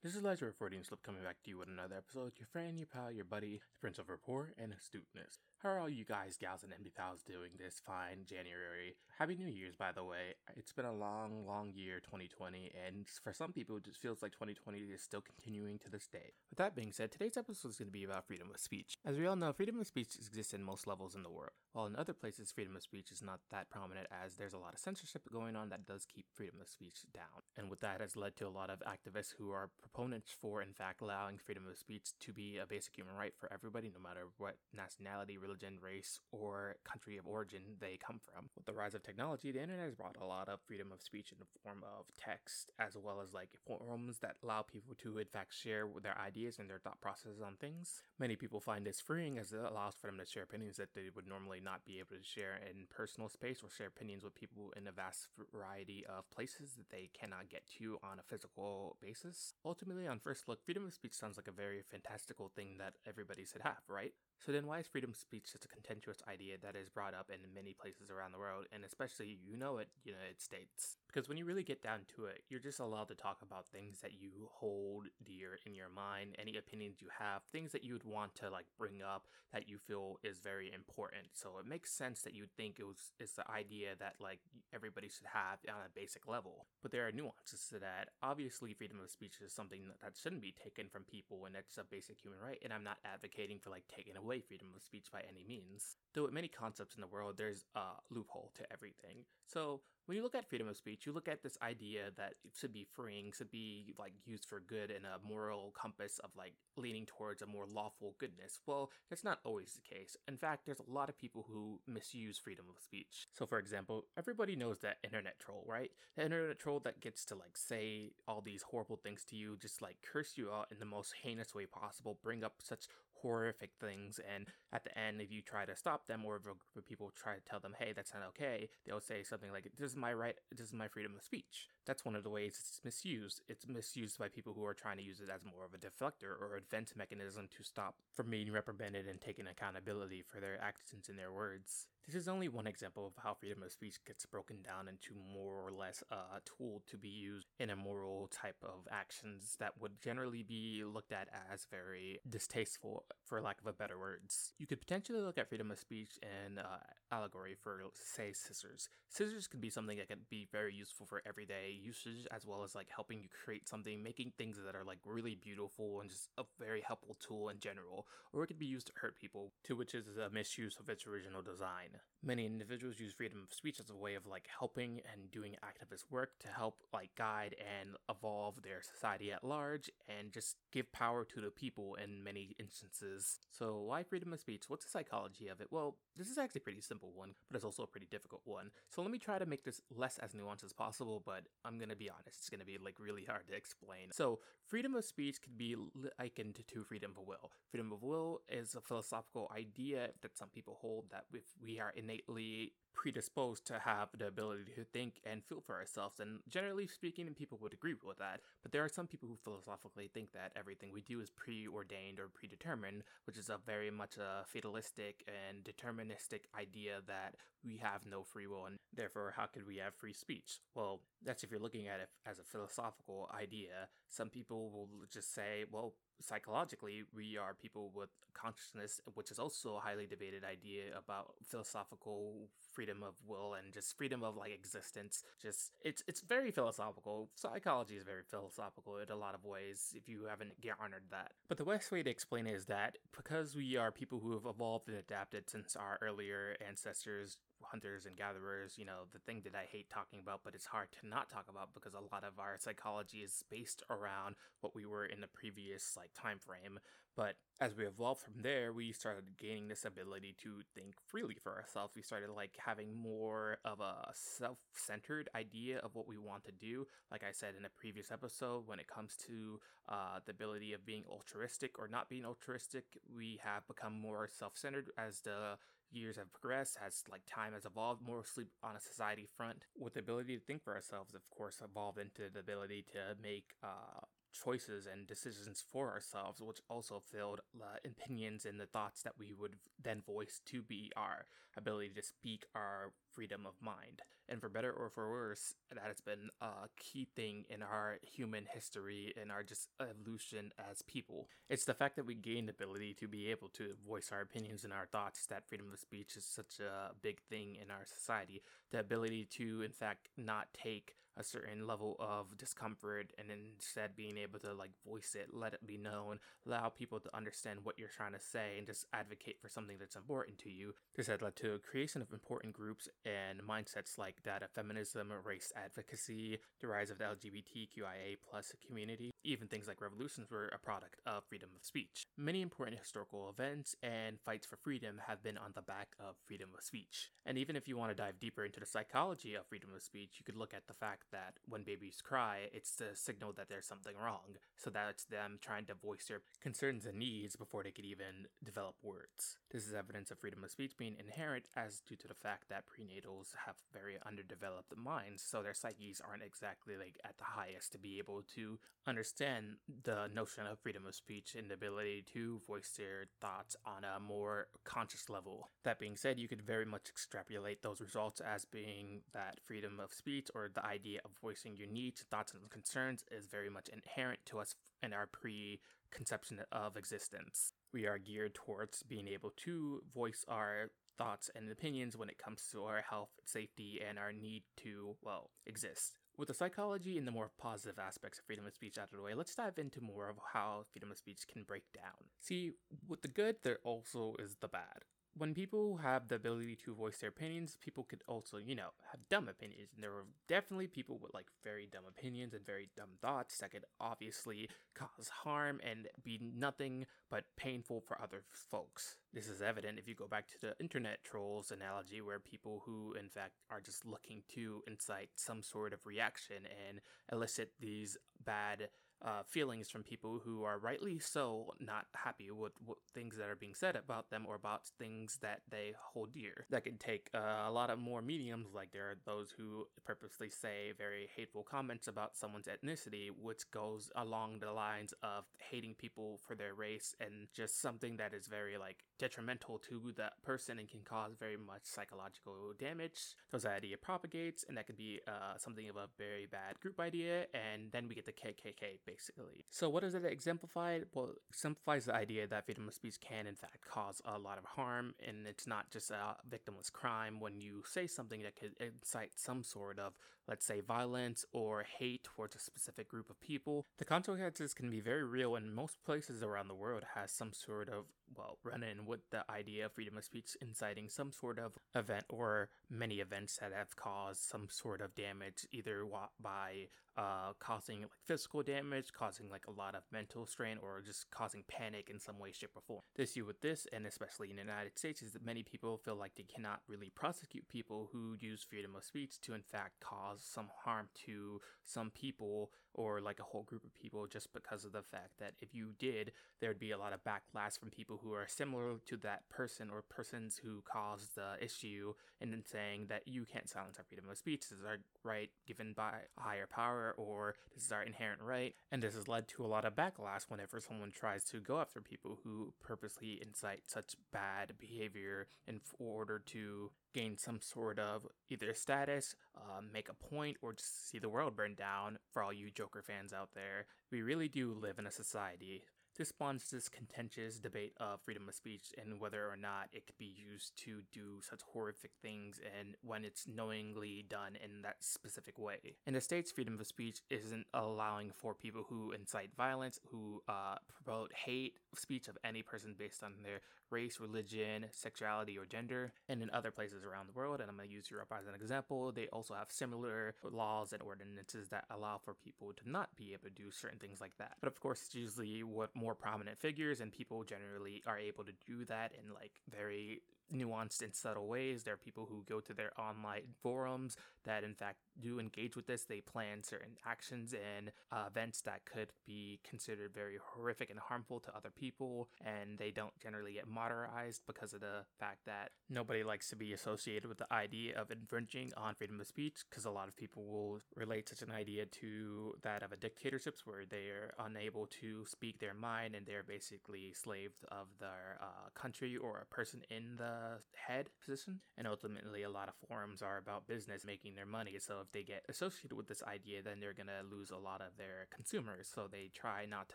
This is Elijah Freudian Slip coming back to you with another episode. Your friend, your pal, your buddy, the Prince of Rapport and Astuteness. How are all you guys, gals, and MB pals doing this fine January? Happy New Year's, by the way. It's been a long, long year, 2020, and for some people, it just feels like 2020 is still continuing to this day. With that being said, today's episode is going to be about freedom of speech. As we all know, freedom of speech exists in most levels in the world, while in other places, freedom of speech is not that prominent as there's a lot of censorship going on that does keep freedom of speech down. And with that has led to a lot of activists who are proponents for, in fact, allowing freedom of speech to be a basic human right for everybody, no matter what nationality, religion, race, or country of origin they come from. With the rise of technology, the internet has brought a lot of freedom of speech in the form of text, as well as like forums that allow people to, in fact, share their ideas and their thought processes on things. Many people find this freeing as it allows for them to share opinions that they would normally not be able to share in personal space or share opinions with people in a vast variety of places that they cannot get to on a physical basis. Ultimately, on first look, freedom of speech sounds like a very fantastical thing that everybody should have, right? So then why is freedom of speech such a contentious idea that is brought up in many places around the world, and especially, you know it, United States? Because when you really get down to it, you're just allowed to talk about things that you hold dear in your mind, any opinions you have, things that you would want to like bring up that you feel is very important. So it makes sense that you would think it was it's the idea that like everybody should have on a basic level. But there are nuances to that. Obviously, freedom of speech is something that, shouldn't be taken from people, and that's a basic human right. And I'm not advocating for like taking away freedom of speech by any means. Though with many concepts in the world, there's a loophole to everything. So when you look at freedom of speech, you look at this idea that it should be freeing, should be like used for good in a moral compass of like leaning towards a more lawful goodness. Well, that's not always the case. In fact, there's a lot of people who misuse freedom of speech. So for example, everybody knows that internet troll, right? The internet troll that gets to like say all these horrible things to you, just like curse you out in the most heinous way possible, bring up such horrific things, and at the end, if you try to stop them or if people try to tell them, hey, that's not okay, they'll say something like, this is my right, this is my freedom of speech. That's one of the ways it's misused. It's misused by people who are trying to use it as more of a deflector or a defense mechanism to stop from being reprimanded and taking accountability for their actions and their words. This is only one example of how freedom of speech gets broken down into more or less a tool to be used in a moral type of actions that would generally be looked at as very distasteful, for lack of a better words. You could potentially look at freedom of speech in uh, allegory for, say, scissors. Scissors could be something that could be very useful for everyday usage, as well as like helping you create something, making things that are like really beautiful and just a very helpful tool in general. Or it could be used to hurt people, to which is a misuse of its original design. Many individuals use freedom of speech as a way of like helping and doing activist work to help like guide and evolve their society at large and just give power to the people in many instances. So why freedom of speech? What's the psychology of it? Well, this is actually a pretty simple one, but it's also a pretty difficult one. So let me try to make this less as nuanced as possible, but I'm gonna be honest, it's gonna be like really hard to explain. So freedom of speech can be likened to freedom of will. Freedom of will is a philosophical idea that some people hold that if we are innately predisposed to have the ability to think and feel for ourselves. And generally speaking, people would agree with that. But there are some people who philosophically think that everything we do is preordained or predetermined, which is a very much a fatalistic and deterministic idea that we have no free will and therefore how could we have free speech? Well, that's if you're looking at it as a philosophical idea. Some people will just say, well, psychologically, we are people with consciousness, which is also a highly debated idea about philosophical freedom of will and just freedom of like existence. Just it's it's very philosophical. Psychology is very philosophical in a lot of ways if you haven't garnered that. But the best way to explain it is that because we are people who have evolved and adapted since our earlier ancestors hunters and gatherers, you know, the thing that I hate talking about, but it's hard to not talk about because a lot of our psychology is based around what we were in the previous like time frame. But as we evolved from there, we started gaining this ability to think freely for ourselves. We started like having more of a self-centered idea of what we want to do. Like I said in a previous episode, when it comes to uh, the ability of being altruistic or not being altruistic, we have become more self-centered as the years have progressed, as like time has evolved, mostly on a society front, with the ability to think for ourselves, of course, evolved into the ability to make uh, choices and decisions for ourselves, which also filled the opinions and the thoughts that we would then voice to be our ability to speak our freedom of mind. And for better or for worse, that has been a key thing in our human history and our just evolution as people. It's the fact that we gain the ability to be able to voice our opinions and our thoughts that freedom of speech is such a big thing in our society. The ability to, in fact, not take a certain level of discomfort and instead being able to like voice it, let it be known, allow people to understand what you're trying to say, and just advocate for something that's important to you. This had led to creation of important groups and mindsets like that of feminism, race advocacy, the rise of the LGBTQIA plus community. Even things like revolutions were a product of freedom of speech. Many important historical events and fights for freedom have been on the back of freedom of speech. And even if you want to dive deeper into the psychology of freedom of speech, you could look at the fact that when babies cry, it's the signal that there's something wrong. So that's them trying to voice their concerns and needs before they could even develop words. This is evidence of freedom of speech being inherent as due to the fact that prenatals have very underdeveloped minds, so their psyches aren't exactly like at the highest to be able to understand the notion of freedom of speech and the ability to voice their thoughts on a more conscious level. That being said, you could very much extrapolate those results as being that freedom of speech or the idea of voicing your needs, thoughts, and concerns is very much inherent to us in our preconception of existence. We are geared towards being able to voice our thoughts and opinions when it comes to our health, safety, and our need to, well, exist. With the psychology and the more positive aspects of freedom of speech out of the way, let's dive into more of how freedom of speech can break down. See, with the good, there also is the bad when people have the ability to voice their opinions, people could also, you know, have dumb opinions. And there were definitely people with like very dumb opinions and very dumb thoughts that could obviously cause harm and be nothing but painful for other folks. This is evident if you go back to the internet trolls analogy, where people who, in fact, are just looking to incite some sort of reaction and elicit these bad uh, feelings from people who are rightly so not happy with, with, things that are being said about them or about things that they hold dear. That can take uh, a lot of more mediums, like there are those who purposely say very hateful comments about someone's ethnicity, which goes along the lines of hating people for their race and just something that is very like detrimental to that person and can cause very much psychological damage. Those idea propagates, and that could be uh, something of a very bad group idea, and then we get the KKK basically. So what does it exemplify? Well, it exemplifies the idea that freedom of speech can in fact cause a lot of harm, and it's not just a victimless crime when you say something that could incite some sort of, let's say, violence or hate towards a specific group of people. The consequences can be very real, and most places around the world has some sort of well run in with the idea of freedom of speech inciting some sort of event or many events that have caused some sort of damage either by uh, causing like physical damage, causing like a lot of mental strain, or just causing panic in some way, shape, or form. The issue with this, and especially in the United States, is that many people feel like they cannot really prosecute people who use freedom of speech to, in fact, cause some harm to some people or like a whole group of people just because of the fact that if you did, there would be a lot of backlash from people who are similar to that person or persons who caused the issue and then saying that you can't silence our freedom of speech. This is our right given by a higher power or this is our inherent right. And this has led to a lot of backlash whenever someone tries to go after people who purposely incite such bad behavior in order to gain some sort of either status, uh, make a point, or just see the world burn down for all you Joker fans out there. We really do live in a society this spawns this contentious debate of freedom of speech and whether or not it could be used to do such horrific things and when it's knowingly done in that specific way. In the States, freedom of speech isn't allowing for people who incite violence, who uh, promote hate speech of any person based on their race, religion, sexuality, or gender. And in other places around the world, and I'm going to use Europe as an example, they also have similar laws and ordinances that allow for people to not be able to do certain things like that. But of course, it's usually what more prominent figures, and people generally are able to do that in like very nuanced and subtle ways. There are people who go to their online forums that, in fact, do engage with this. They plan certain actions and uh, events that could be considered very horrific and harmful to other people, and they don't generally get modernized because of the fact that nobody likes to be associated with the idea of infringing on freedom of speech, because a lot of people will relate such an idea to that of a dictatorships where they are unable to speak their mind and they're basically slaves of their uh, country or a person in the the head position. And ultimately, a lot of forums are about business making their money. So if they get associated with this idea, then they're going to lose a lot of their consumers. So they try not to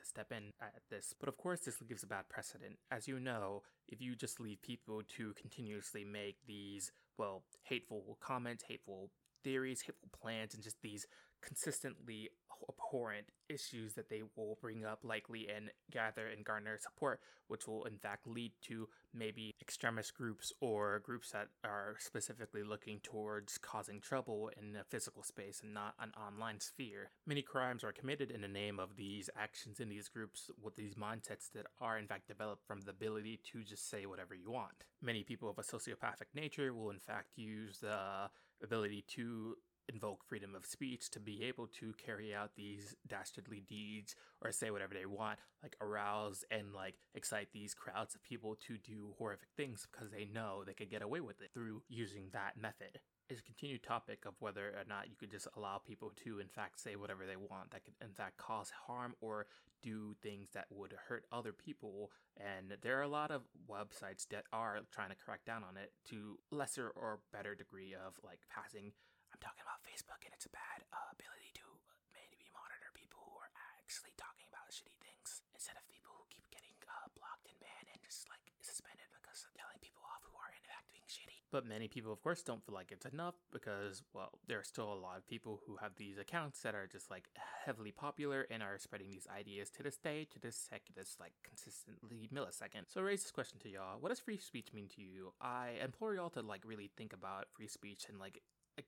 step in at this. But of course, this gives a bad precedent. As you know, if you just leave people to continuously make these, well, hateful comments, hateful theories, hateful plans, and just these consistently abhorrent issues that they will bring up likely and gather and garner support, which will in fact lead to maybe extremist groups or groups that are specifically looking towards causing trouble in a physical space and not an online sphere. Many crimes are committed in the name of these actions in these groups with these mindsets that are in fact developed from the ability to just say whatever you want. Many people of a sociopathic nature will in fact use the ability to invoke freedom of speech to be able to carry out these dastardly deeds or say whatever they want, like arouse and like excite these crowds of people to do horrific things because they know they could get away with it through using that method. It's a continued topic of whether or not you could just allow people to, in fact, say whatever they want that could, in fact, cause harm or do things that would hurt other people. And there are a lot of websites that are trying to crack down on it to lesser or better degree of like passing I'm talking about Facebook and its bad uh, ability to maybe monitor people who are actually talking about shitty things instead of people who keep getting uh, blocked and banned and just like suspended because of telling people off who are in fact being shitty. But many people, of course, don't feel like it's enough because, well, there are still a lot of people who have these accounts that are just like heavily popular and are spreading these ideas to this day, to this sec, this like consistently millisecond. So I raise this question to y'all: What does free speech mean to you? I implore y'all to like really think about free speech and like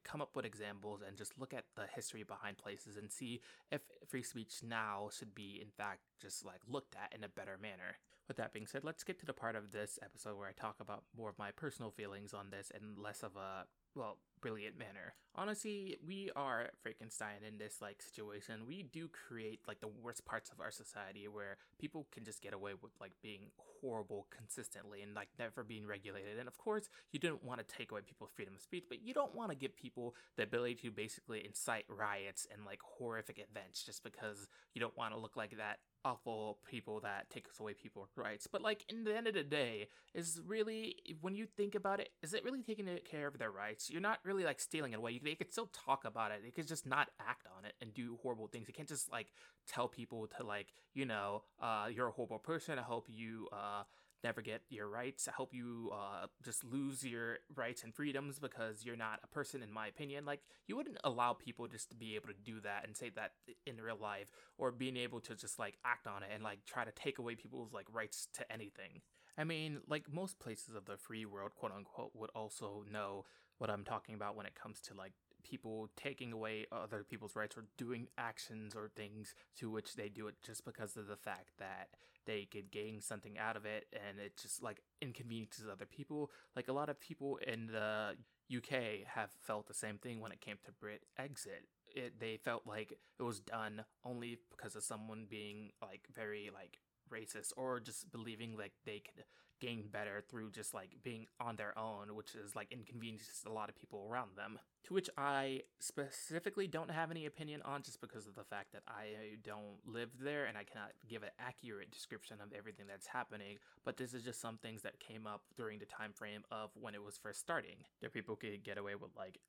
come up with examples and just look at the history behind places and see if free speech now should be in fact just like looked at in a better manner. With that being said, let's get to the part of this episode where I talk about more of my personal feelings on this and less of a well, brilliant manner. Honestly, we are Frankenstein in this like situation. We do create like the worst parts of our society where people can just get away with like being horrible consistently and like never being regulated. And of course, you don't want to take away people's freedom of speech, but you don't want to give people the ability to basically incite riots and like horrific events just because you don't want to look like that awful people that takes away people's rights. But like in the end of the day, is really when you think about it, is it really taking care of their rights? You're not really like stealing it away. You, they could still talk about it. They could just not act on it and do horrible things. You can't just like tell people to like you know uh, you're a horrible person. I hope you uh, never get your rights. I hope you uh, just lose your rights and freedoms because you're not a person, in my opinion. Like, you wouldn't allow people just to be able to do that and say that in real life, or being able to just like act on it and like try to take away people's like rights to anything. I mean, like most places of the free world, quote unquote, would also know what I'm talking about when it comes to like people taking away other people's rights or doing actions or things to which they do it just because of the fact that they could gain something out of it and it just like inconveniences other people. Like a lot of people in the UK have felt the same thing when it came to Brit exit. It, they felt like it was done only because of someone being like very like racist or just believing like they could gain better through just like being on their own, which is like inconveniences a lot of people around them. To which I specifically don't have any opinion on just because of the fact that I don't live there and I cannot give an accurate description of everything that's happening. But this is just some things that came up during the time frame of when it was first starting. There people could get away with like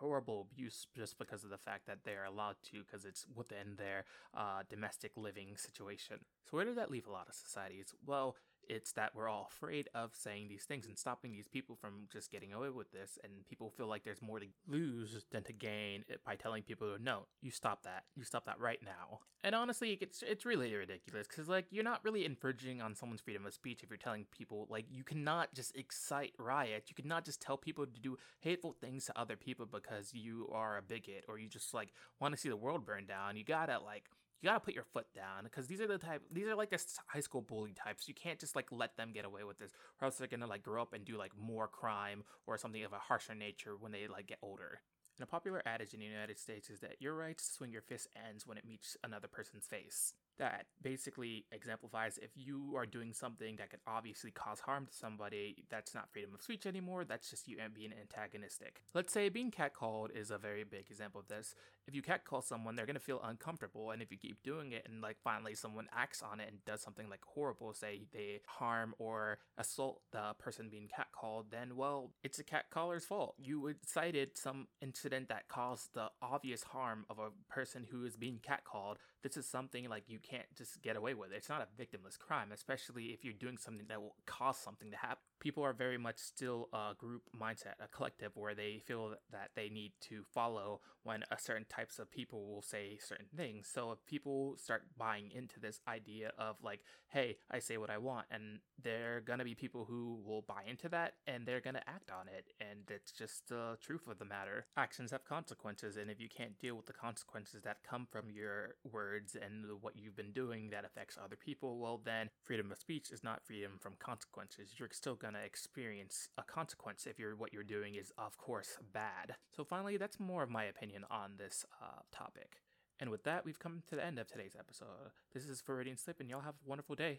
horrible abuse just because of the fact that they're allowed to because it's within their uh, domestic living situation. So where did that leave a lot of societies? Well, it's that we're all afraid of saying these things and stopping these people from just getting away with this. And people feel like there's more to lose than to gain by telling people, no, you stop that. You stop that right now. And honestly, it's, it's really ridiculous because, like, you're not really infringing on someone's freedom of speech if you're telling people, like, you cannot just excite riots. You cannot just tell people to do hateful things to other people because you are a bigot or you just, like, want to see the world burn down. You gotta, like, you gotta put your foot down because these are the type these are like the high school bully types you can't just like let them get away with this or else they're gonna like grow up and do like more crime or something of a harsher nature when they like get older and a popular adage in the united states is that your right to swing your fist ends when it meets another person's face that basically exemplifies if you are doing something that could obviously cause harm to somebody, that's not freedom of speech anymore. That's just you uh, being antagonistic. Let's say being catcalled is a very big example of this. If you catcall someone, they're gonna feel uncomfortable, and if you keep doing it, and like finally someone acts on it and does something like horrible, say they harm or assault the person being catcalled, then well, it's a catcaller's fault. You cited some incident that caused the obvious harm of a person who is being catcalled. This is something like you can't just get away with. It's not a victimless crime, especially if you're doing something that will cause something to happen. People are very much still a group mindset, a collective where they feel that they need to follow when a certain types of people will say certain things. So if people start buying into this idea of like, hey, I say what I want, and there are gonna be people who will buy into that and they're gonna act on it, and it's just the truth of the matter. Actions have consequences, and if you can't deal with the consequences that come from your words and what you've been doing that affects other people, well, then freedom of speech is not freedom from consequences. You're still gonna experience a consequence if you're what you're doing is, of course, bad. So finally, that's more of my opinion on this uh, topic. And with that, we've come to the end of today's episode. This is Freudian Slip, and y'all have a wonderful day.